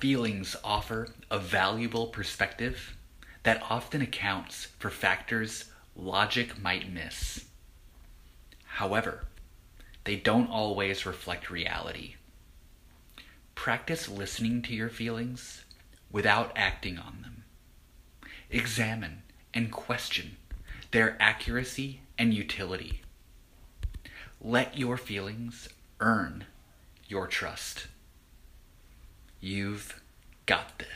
Feelings offer a valuable perspective that often accounts for factors logic might miss. However, they don't always reflect reality. Practice listening to your feelings without acting on them. Examine and question their accuracy and utility. Let your feelings earn your trust. You've got this.